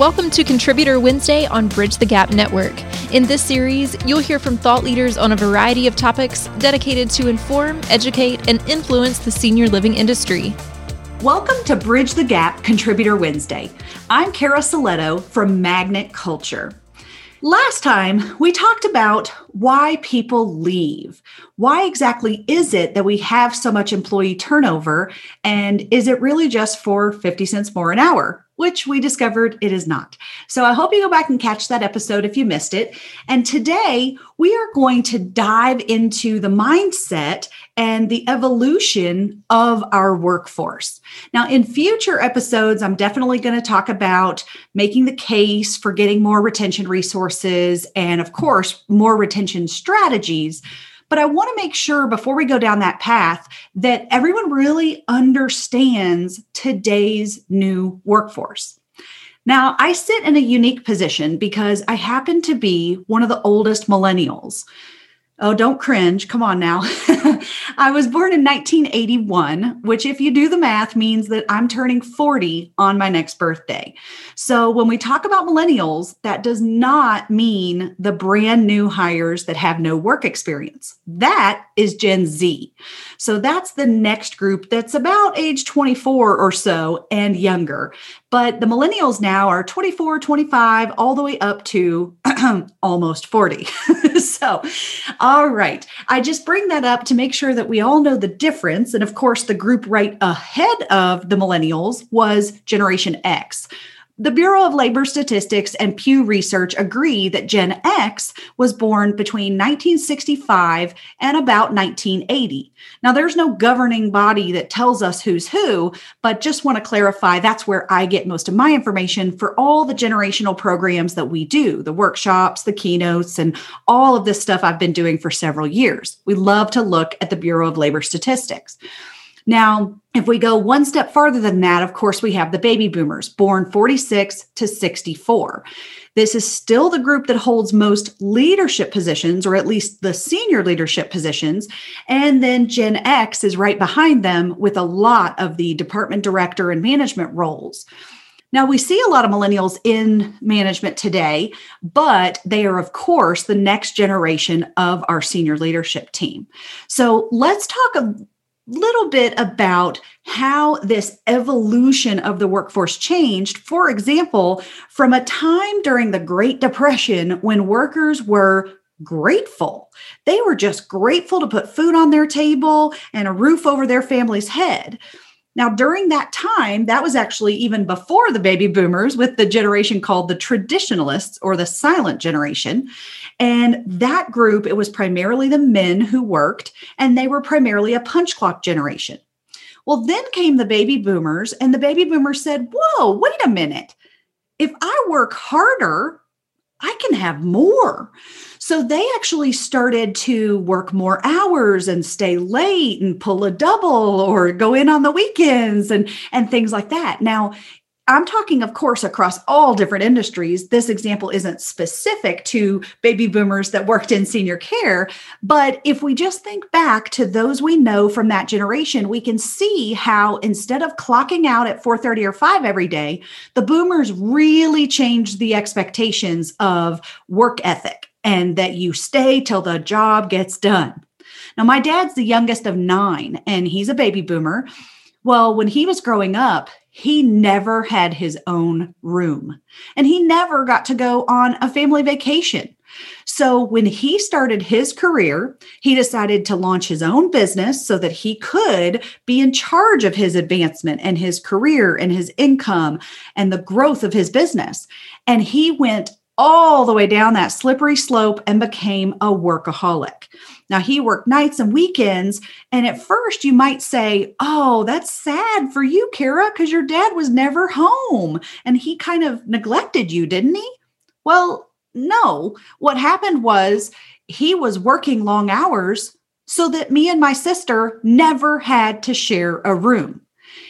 Welcome to Contributor Wednesday on Bridge the Gap Network. In this series, you'll hear from thought leaders on a variety of topics dedicated to inform, educate, and influence the senior living industry. Welcome to Bridge the Gap Contributor Wednesday. I'm Cara Silletto from Magnet Culture. Last time, we talked about why people leave. Why exactly is it that we have so much employee turnover? And is it really just for 50 cents more an hour? Which we discovered it is not. So I hope you go back and catch that episode if you missed it. And today we are going to dive into the mindset and the evolution of our workforce. Now, in future episodes, I'm definitely going to talk about making the case for getting more retention resources and, of course, more retention strategies. But I want to make sure before we go down that path that everyone really understands today's new workforce. Now, I sit in a unique position because I happen to be one of the oldest millennials. Oh, don't cringe. Come on now. I was born in 1981, which, if you do the math, means that I'm turning 40 on my next birthday. So, when we talk about millennials, that does not mean the brand new hires that have no work experience. That is Gen Z. So, that's the next group that's about age 24 or so and younger. But the millennials now are 24, 25, all the way up to almost 40. so, all right. I just bring that up to make sure that we all know the difference. And of course, the group right ahead of the millennials was Generation X the Bureau of Labor Statistics and Pew Research agree that Gen X was born between 1965 and about 1980. Now, there's no governing body that tells us who's who, but just want to clarify that's where I get most of my information for all the generational programs that we do the workshops, the keynotes, and all of this stuff I've been doing for several years. We love to look at the Bureau of Labor Statistics. Now, if we go one step farther than that, of course, we have the baby boomers born 46 to 64. This is still the group that holds most leadership positions, or at least the senior leadership positions. And then Gen X is right behind them with a lot of the department director and management roles. Now, we see a lot of millennials in management today, but they are, of course, the next generation of our senior leadership team. So let's talk little bit about how this evolution of the workforce changed. For example, from a time during the Great Depression when workers were grateful. They were just grateful to put food on their table and a roof over their family's head. Now, during that time, that was actually even before the baby boomers with the generation called the traditionalists or the silent generation. And that group, it was primarily the men who worked, and they were primarily a punch clock generation. Well, then came the baby boomers, and the baby boomers said, Whoa, wait a minute. If I work harder, I can have more. So they actually started to work more hours and stay late and pull a double or go in on the weekends and and things like that. Now, I'm talking, of course, across all different industries. This example isn't specific to baby boomers that worked in senior care. But if we just think back to those we know from that generation, we can see how instead of clocking out at 4:30 or 5 every day, the boomers really changed the expectations of work ethic and that you stay till the job gets done. Now, my dad's the youngest of nine, and he's a baby boomer. Well, when he was growing up, he never had his own room and he never got to go on a family vacation. So, when he started his career, he decided to launch his own business so that he could be in charge of his advancement and his career and his income and the growth of his business. And he went all the way down that slippery slope and became a workaholic. Now, he worked nights and weekends. And at first, you might say, Oh, that's sad for you, Cara, because your dad was never home and he kind of neglected you, didn't he? Well, no. What happened was he was working long hours so that me and my sister never had to share a room.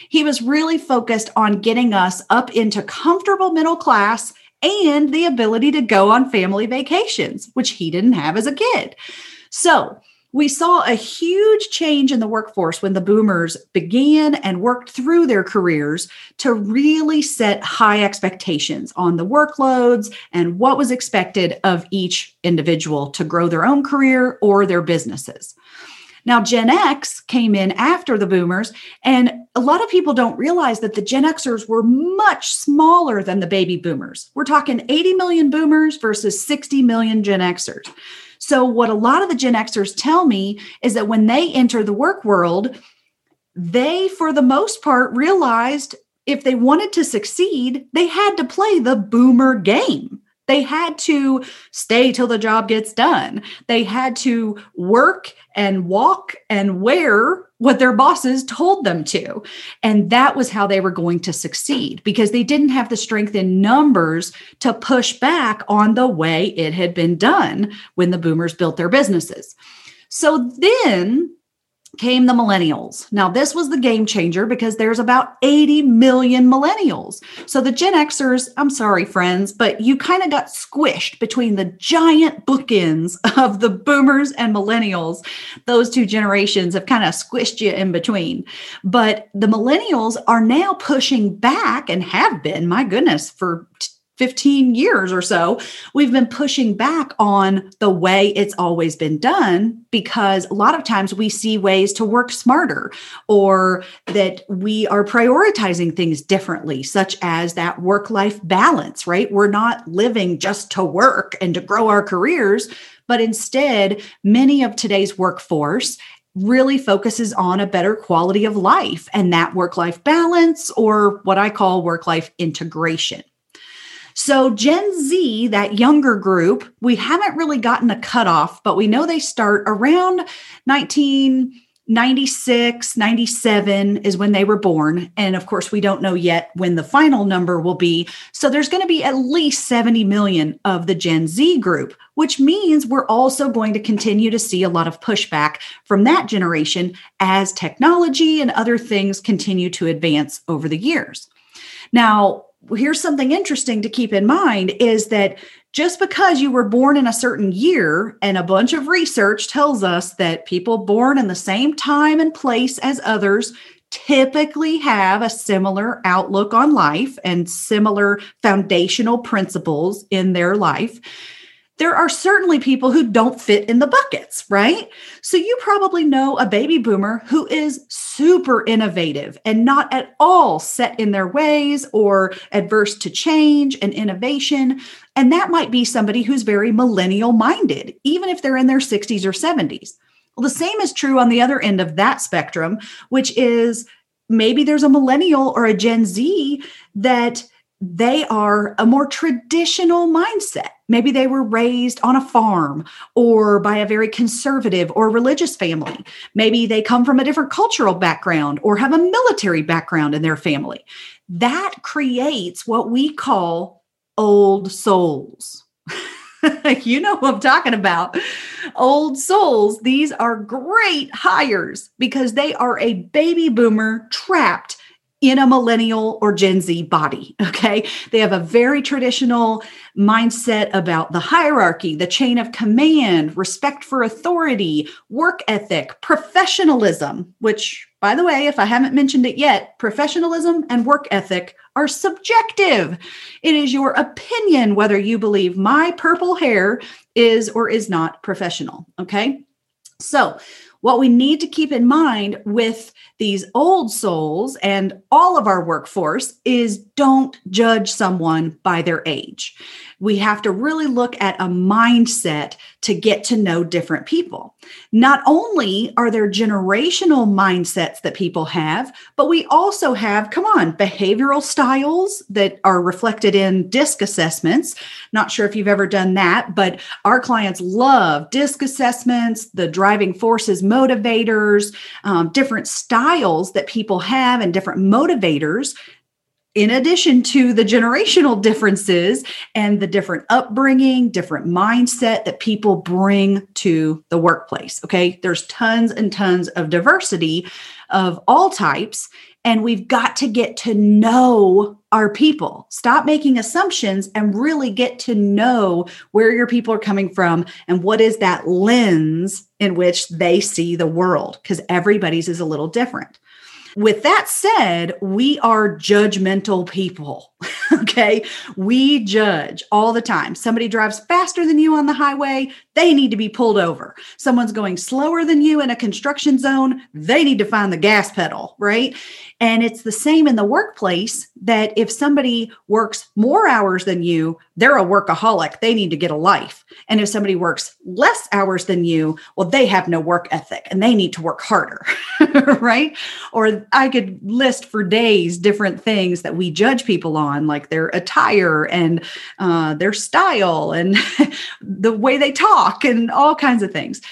He was really focused on getting us up into comfortable middle class and the ability to go on family vacations, which he didn't have as a kid. So we saw a huge change in the workforce when the boomers began and worked through their careers to really set high expectations on the workloads and what was expected of each individual to grow their own career or their businesses. Now, Gen X came in after the boomers, and a lot of people don't realize that the Gen Xers were much smaller than the baby boomers. We're talking 80 million boomers versus 60 million Gen Xers. So, what a lot of the Gen Xers tell me is that when they enter the work world, they, for the most part, realized if they wanted to succeed, they had to play the boomer game. They had to stay till the job gets done. They had to work and walk and wear what their bosses told them to. And that was how they were going to succeed because they didn't have the strength in numbers to push back on the way it had been done when the boomers built their businesses. So then came the millennials. Now, this was the game changer because there's about 80 million millennials. So the Gen Xers, I'm sorry, friends, but you kind of got squished between the giant bookends of the boomers and millennials. Those two generations have kind of squished you in between. But the millennials are now pushing back and have been, my goodness, for 15 years or so, we've been pushing back on the way it's always been done because a lot of times we see ways to work smarter or that we are prioritizing things differently, such as that work life balance, right? We're not living just to work and to grow our careers, but instead, many of today's workforce really focuses on a better quality of life and that work life balance or what I call work life integration. So, Gen Z, that younger group, we haven't really gotten a cutoff, but we know they start around 1996, 97 is when they were born. And of course, we don't know yet when the final number will be. So, there's going to be at least 70 million of the Gen Z group, which means we're also going to continue to see a lot of pushback from that generation as technology and other things continue to advance over the years. Now, here's something interesting to keep in mind is that just because you were born in a certain year and a bunch of research tells us that people born in the same time and place as others typically have a similar outlook on life and similar foundational principles in their life there are certainly people who don't fit in the buckets, right? So you probably know a baby boomer who is super innovative and not at all set in their ways or adverse to change and innovation. And that might be somebody who's very millennial minded, even if they're in their 60s or 70s. Well, the same is true on the other end of that spectrum, which is maybe there's a millennial or a Gen Z that they are a more traditional mindset. Maybe they were raised on a farm or by a very conservative or religious family. Maybe they come from a different cultural background or have a military background in their family. That creates what we call old souls. you know what I'm talking about. Old souls, these are great hires because they are a baby boomer trapped in a millennial or Gen Z body. Okay. They have a very traditional mindset about the hierarchy, the chain of command, respect for authority, work ethic, professionalism, which, by the way, if I haven't mentioned it yet, professionalism and work ethic are subjective. It is your opinion whether you believe my purple hair is or is not professional. Okay. So, what we need to keep in mind with these old souls and all of our workforce is don't judge someone by their age. We have to really look at a mindset to get to know different people. Not only are there generational mindsets that people have, but we also have, come on, behavioral styles that are reflected in DISC assessments. Not sure if you've ever done that, but our clients love DISC assessments, the driving forces, motivators, um, different styles that people have, and different motivators in addition to the generational differences and the different upbringing, different mindset that people bring to the workplace. Okay. There's tons and tons of diversity of all types. And we've got to get to know our people. Stop making assumptions and really get to know where your people are coming from and what is that lens in which they see the world, because everybody's is a little different. With that said, we are judgmental people. okay. We judge all the time. Somebody drives faster than you on the highway, they need to be pulled over. Someone's going slower than you in a construction zone, they need to find the gas pedal, right? And it's the same in the workplace that if somebody works more hours than you, they're a workaholic. They need to get a life. And if somebody works less hours than you, well, they have no work ethic and they need to work harder, right? Or I could list for days different things that we judge people on, like their attire and uh, their style and the way they talk and all kinds of things.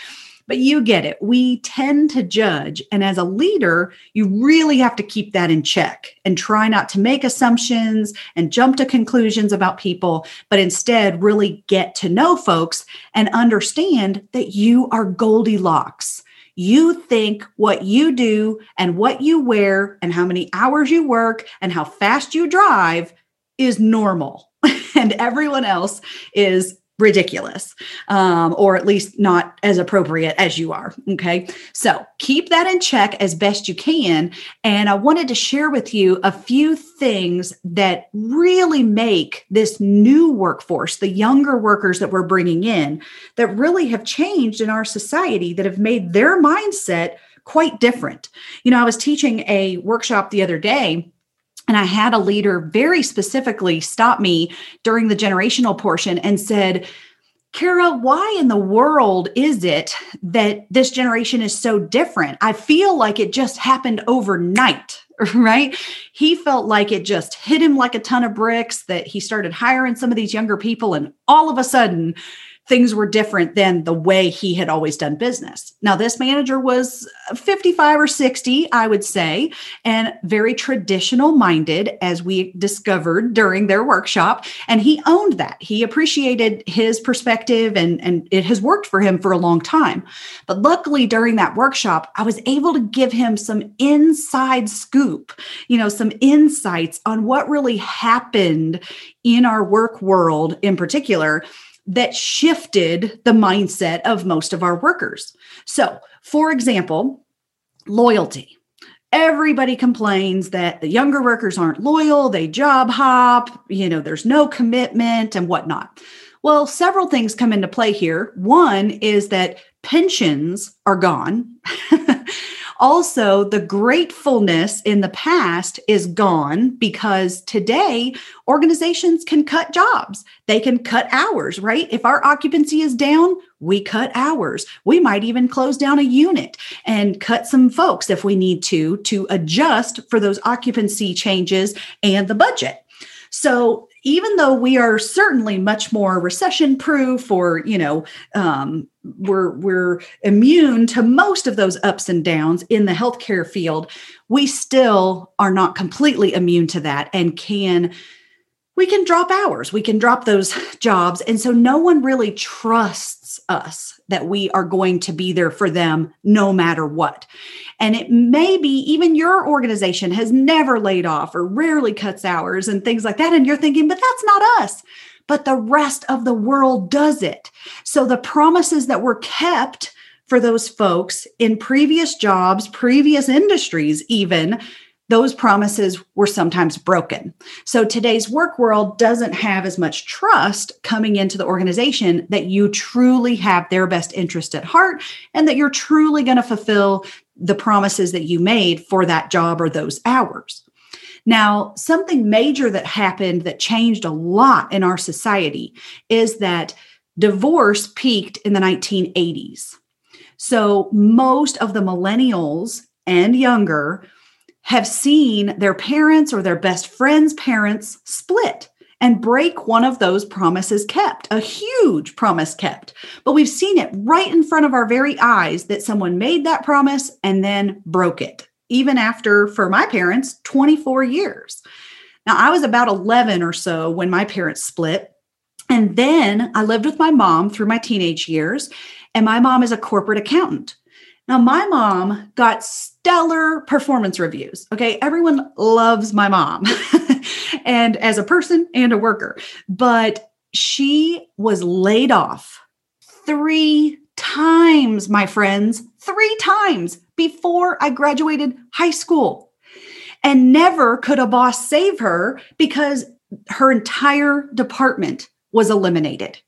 But you get it. We tend to judge. And as a leader, you really have to keep that in check and try not to make assumptions and jump to conclusions about people, but instead really get to know folks and understand that you are Goldilocks. You think what you do and what you wear and how many hours you work and how fast you drive is normal. and everyone else is ridiculous um, or at least not as appropriate as you are okay? So keep that in check as best you can and i wanted to share with you a few things that really make this new workforce the younger workers that we're bringing in that really have changed in our society that have made their mindset quite different. You know i was teaching a workshop the other day and I had a leader very specifically stop me during the generational portion and said, Cara, why in the world is it that this generation is so different? I feel like it just happened overnight, right? He felt like it just hit him like a ton of bricks, that he started hiring some of these younger people, and all of a sudden, things were different than the way he had always done business. Now, this manager was 55 or 60, I would say, and very traditional minded, as we discovered during their workshop. And he owned that. He appreciated his perspective, and, and it has worked for him for a long time. But luckily, during that workshop, I was able to give him some inside scoop, you know, some insights on what really happened in our work world in particular that shifted the mindset of most of our workers. So, for example, loyalty. Everybody complains that the younger workers aren't loyal, they job hop, you know, there's no commitment and whatnot. Well, several things come into play here. One is that pensions are gone. Also, the gratefulness in the past is gone because today organizations can cut jobs. They can cut hours, right? If our occupancy is down, we cut hours. We might even close down a unit and cut some folks if we need to, to adjust for those occupancy changes and the budget. So even though we are certainly much more recession proof or you know um, we're we're immune to most of those ups and downs in the healthcare field we still are not completely immune to that and can we can drop hours we can drop those jobs. And so no one really trusts us that we are going to be there for them no matter what. And it may be even your organization has never laid off or rarely cuts hours and things like that. And you're thinking but that's not us. But the rest of the world does it. So the promises that were kept for those folks in previous jobs previous industries even those promises were sometimes broken. So today's work world doesn't have as much trust coming into the organization that you truly have their best interest at heart and that you're truly going to fulfill the promises that you made for that job or those hours. Now, something major that happened that changed a lot in our society is that divorce peaked in the 1980s. So most of the millennials and younger have seen their parents or their best friends' parents split and break one of those promises kept, a huge promise kept. But we've seen it right in front of our very eyes that someone made that promise and then broke it, even after, for my parents, 24 years. Now, I was about 11 or so when my parents split. And then I lived with my mom through my teenage years, and my mom is a corporate accountant. Now, my mom got stellar performance reviews. Okay. Everyone loves my mom and as a person and a worker, but she was laid off three times, my friends, three times before I graduated high school. And never could a boss save her because her entire department was eliminated.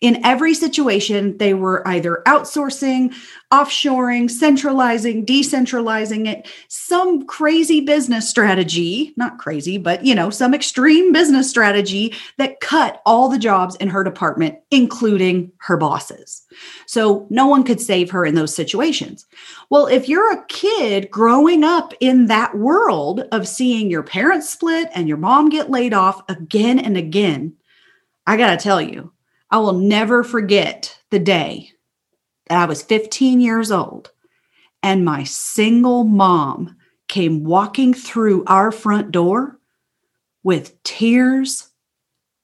In every situation, they were either outsourcing, offshoring, centralizing, decentralizing it, some crazy business strategy, not crazy, but you know, some extreme business strategy that cut all the jobs in her department, including her bosses. So no one could save her in those situations. Well, if you're a kid growing up in that world of seeing your parents split and your mom get laid off again and again, I got to tell you, I will never forget the day that I was 15 years old and my single mom came walking through our front door with tears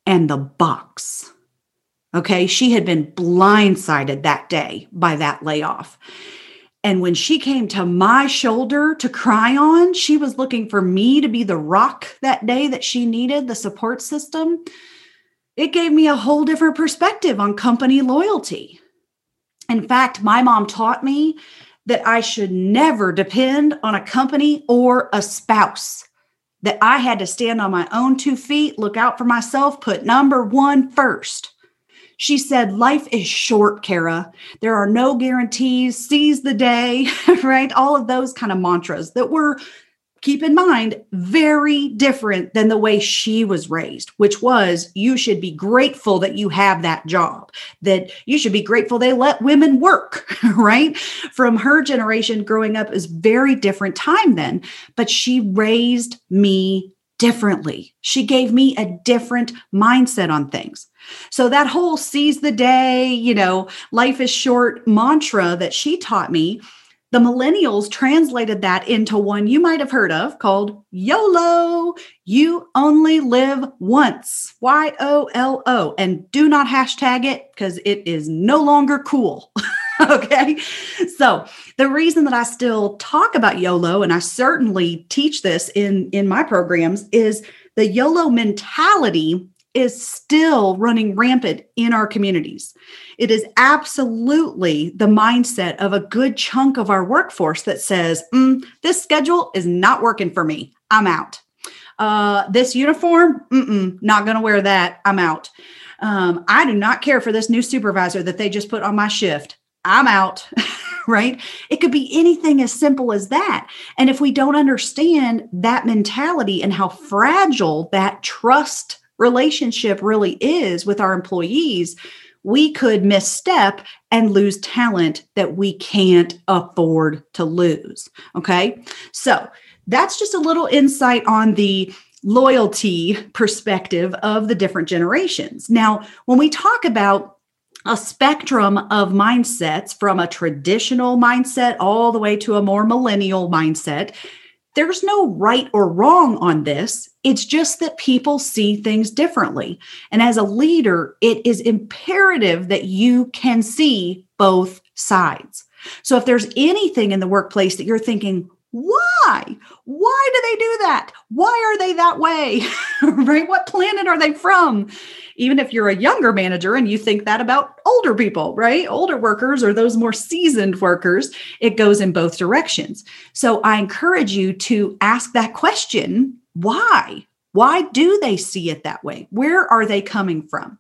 and the box. Okay, she had been blindsided that day by that layoff. And when she came to my shoulder to cry on, she was looking for me to be the rock that day that she needed, the support system it gave me a whole different perspective on company loyalty. In fact, my mom taught me that I should never depend on a company or a spouse, that I had to stand on my own two feet, look out for myself, put number one first. She said, Life is short, Cara. There are no guarantees, seize the day, right? All of those kind of mantras that were keep in mind, very different than the way she was raised, which was you should be grateful that you have that job, that you should be grateful they let women work, right? From her generation growing up is very different time then, but she raised me differently. She gave me a different mindset on things. So that whole seize the day, you know, life is short mantra that she taught me the millennials translated that into one you might have heard of called YOLO. You only live once. Y O L O. And do not hashtag it because it is no longer cool. okay. So the reason that I still talk about YOLO, and I certainly teach this in, in my programs, is the YOLO mentality is still running rampant in our communities. It is absolutely the mindset of a good chunk of our workforce that says, mm, This schedule is not working for me. I'm out. Uh, this uniform, not going to wear that. I'm out. Um, I do not care for this new supervisor that they just put on my shift. I'm out. right? It could be anything as simple as that. And if we don't understand that mentality and how fragile that trust relationship really is with our employees, we could misstep and lose talent that we can't afford to lose. Okay. So that's just a little insight on the loyalty perspective of the different generations. Now, when we talk about a spectrum of mindsets from a traditional mindset all the way to a more millennial mindset, there's no right or wrong on this. It's just that people see things differently. And as a leader, it is imperative that you can see both sides. So if there's anything in the workplace that you're thinking, why? Why do they do that? Why are they that way? right? What planet are they from? Even if you're a younger manager and you think that about older people, right? Older workers or those more seasoned workers, it goes in both directions. So I encourage you to ask that question why? Why do they see it that way? Where are they coming from?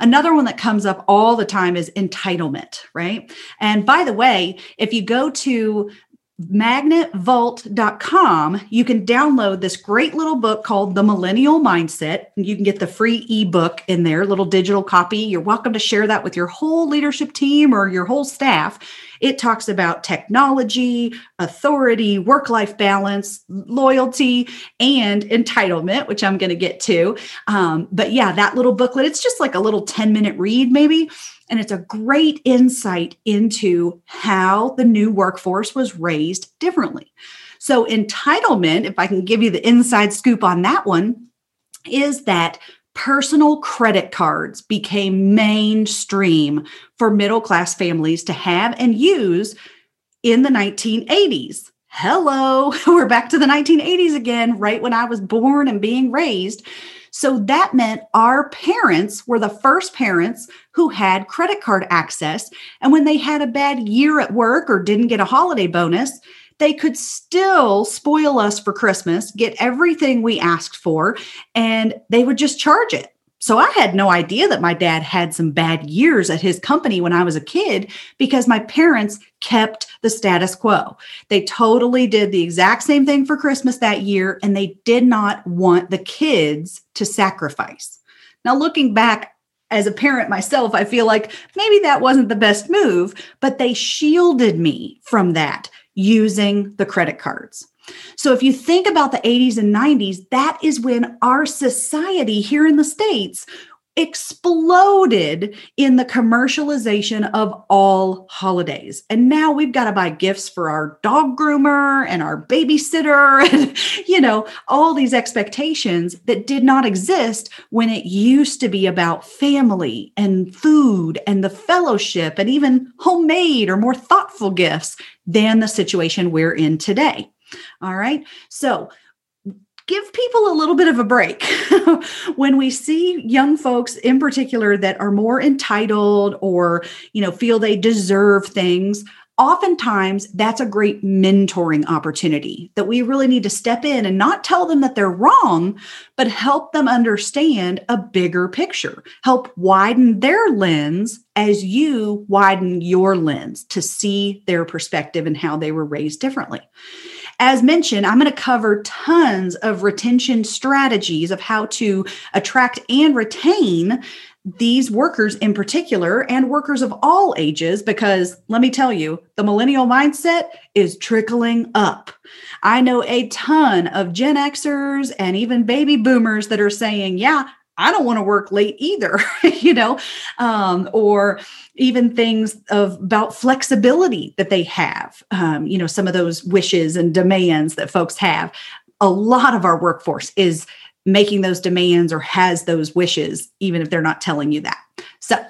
Another one that comes up all the time is entitlement, right? And by the way, if you go to magnetvault.com, you can download this great little book called The Millennial Mindset. You can get the free ebook in there, little digital copy. You're welcome to share that with your whole leadership team or your whole staff. It talks about technology, authority, work life balance, loyalty, and entitlement, which I'm going to get to. Um, but yeah, that little booklet, it's just like a little 10 minute read, maybe. And it's a great insight into how the new workforce was raised differently. So, entitlement, if I can give you the inside scoop on that one, is that personal credit cards became mainstream for middle class families to have and use in the 1980s. Hello, we're back to the 1980s again, right when I was born and being raised. So that meant our parents were the first parents who had credit card access. And when they had a bad year at work or didn't get a holiday bonus, they could still spoil us for Christmas, get everything we asked for, and they would just charge it. So I had no idea that my dad had some bad years at his company when I was a kid because my parents kept the status quo. They totally did the exact same thing for Christmas that year and they did not want the kids to sacrifice. Now looking back as a parent myself, I feel like maybe that wasn't the best move, but they shielded me from that using the credit cards. So if you think about the 80s and 90s, that is when our society here in the States exploded in the commercialization of all holidays. And now we've got to buy gifts for our dog groomer and our babysitter and you know, all these expectations that did not exist when it used to be about family and food and the fellowship and even homemade or more thoughtful gifts than the situation we're in today. All right. So give people a little bit of a break. When we see young folks in particular that are more entitled or you know feel they deserve things oftentimes that's a great mentoring opportunity that we really need to step in and not tell them that they're wrong but help them understand a bigger picture. Help widen their lens as you widen your lens to see their perspective and how they were raised differently as mentioned, I'm going to cover tons of retention strategies of how to attract and retain these workers in particular and workers of all ages because let me tell you the millennial mindset is trickling up. I know a ton of gen xers and even baby boomers that are saying yeah I don't want to work late either, you know, um, or even things of about flexibility that they have, um, you know, some of those wishes and demands that folks have. A lot of our workforce is making those demands or has those wishes, even if they're not telling you that. So,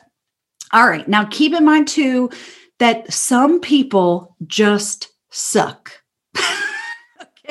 all right, now keep in mind too that some people just suck.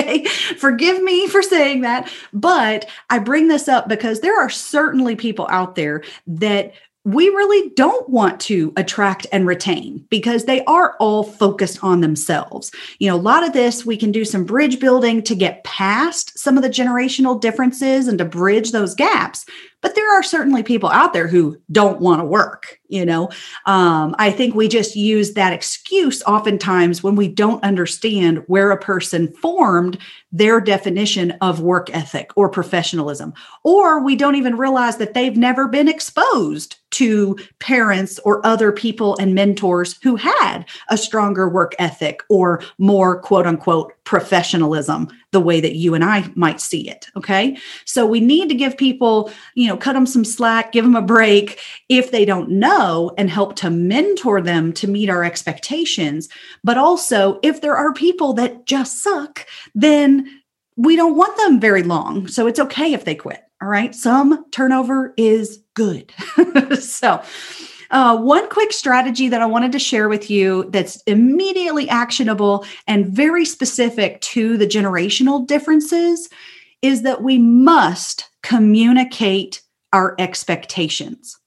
okay. Forgive me for saying that, but I bring this up because there are certainly people out there that we really don't want to attract and retain because they are all focused on themselves. You know, a lot of this we can do some bridge building to get past some of the generational differences and to bridge those gaps but there are certainly people out there who don't want to work you know? Um, i think we just use that excuse oftentimes when we don't understand where a person formed their definition of work ethic or professionalism or we don't even realize that they've never been exposed to parents or other people and mentors who had a stronger work ethic or more quote unquote professionalism the way that you and I might see it. Okay. So we need to give people, you know, cut them some slack, give them a break if they don't know and help to mentor them to meet our expectations. But also, if there are people that just suck, then we don't want them very long. So it's okay if they quit. All right. Some turnover is good. so, uh, one quick strategy that I wanted to share with you that's immediately actionable and very specific to the generational differences is that we must communicate our expectations.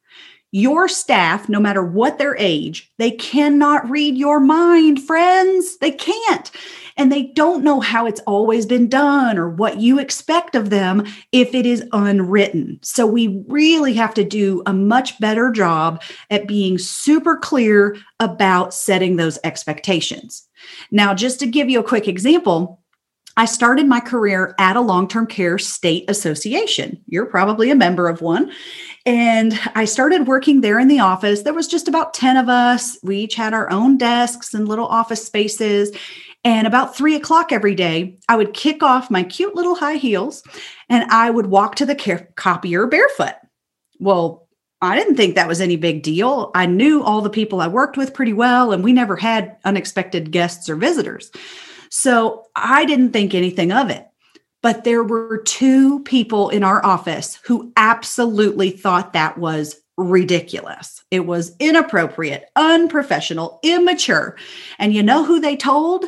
Your staff, no matter what their age, they cannot read your mind, friends. They can't and they don't know how it's always been done or what you expect of them if it is unwritten. So we really have to do a much better job at being super clear about setting those expectations. Now, just to give you a quick example, I started my career at a long term care state association. You're probably a member of one. And I started working there in the office. There was just about 10 of us. We each had our own desks and little office spaces. And about three o'clock every day, I would kick off my cute little high heels and I would walk to the copier barefoot. Well, I didn't think that was any big deal. I knew all the people I worked with pretty well, and we never had unexpected guests or visitors. So I didn't think anything of it. But there were two people in our office who absolutely thought that was ridiculous. It was inappropriate, unprofessional, immature. And you know who they told?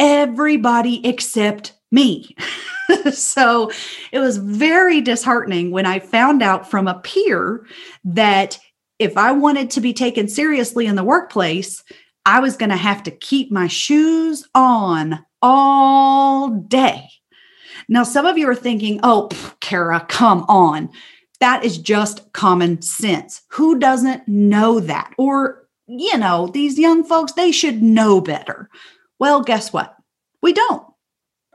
Everybody except me. so it was very disheartening when I found out from a peer that if I wanted to be taken seriously in the workplace, I was going to have to keep my shoes on all day. Now, some of you are thinking, oh, Cara, come on. That is just common sense. Who doesn't know that? Or, you know, these young folks, they should know better. Well, guess what? We don't.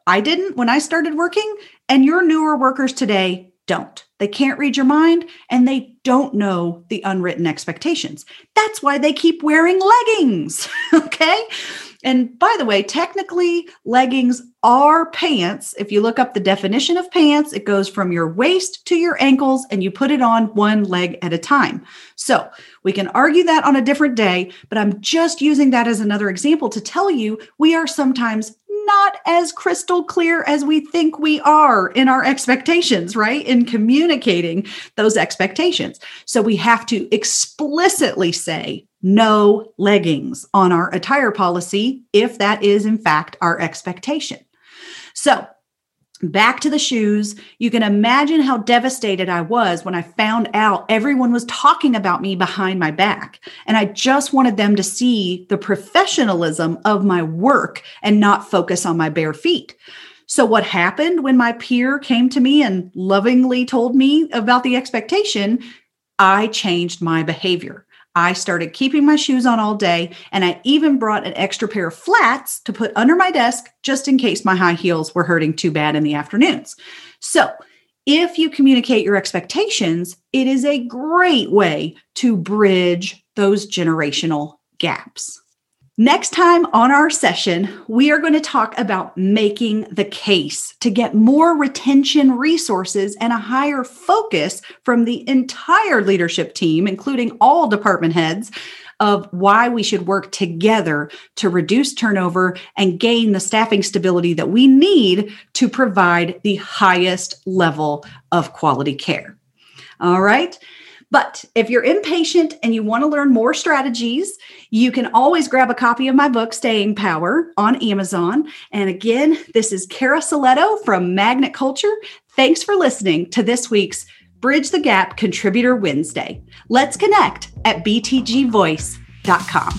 I didn't when I started working, and your newer workers today don't. They can't read your mind and they don't know the unwritten expectations. That's why they keep wearing leggings. okay. And by the way, technically, leggings are pants. If you look up the definition of pants, it goes from your waist to your ankles and you put it on one leg at a time. So we can argue that on a different day, but I'm just using that as another example to tell you we are sometimes not as crystal clear as we think we are in our expectations, right? In communicating those expectations. So we have to explicitly say no leggings on our attire policy if that is, in fact, our expectation. So Back to the shoes. You can imagine how devastated I was when I found out everyone was talking about me behind my back. And I just wanted them to see the professionalism of my work and not focus on my bare feet. So, what happened when my peer came to me and lovingly told me about the expectation? I changed my behavior. I started keeping my shoes on all day, and I even brought an extra pair of flats to put under my desk just in case my high heels were hurting too bad in the afternoons. So, if you communicate your expectations, it is a great way to bridge those generational gaps. Next time on our session, we are going to talk about making the case to get more retention resources and a higher focus from the entire leadership team, including all department heads, of why we should work together to reduce turnover and gain the staffing stability that we need to provide the highest level of quality care. All right. But if you're impatient and you want to learn more strategies, you can always grab a copy of my book, Staying Power, on Amazon. And again, this is Cara Silletto from Magnet Culture. Thanks for listening to this week's Bridge the Gap Contributor Wednesday. Let's connect at btgvoice.com.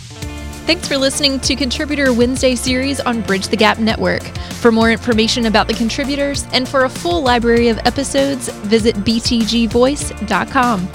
Thanks for listening to Contributor Wednesday series on Bridge the Gap Network. For more information about the contributors and for a full library of episodes, visit btgvoice.com.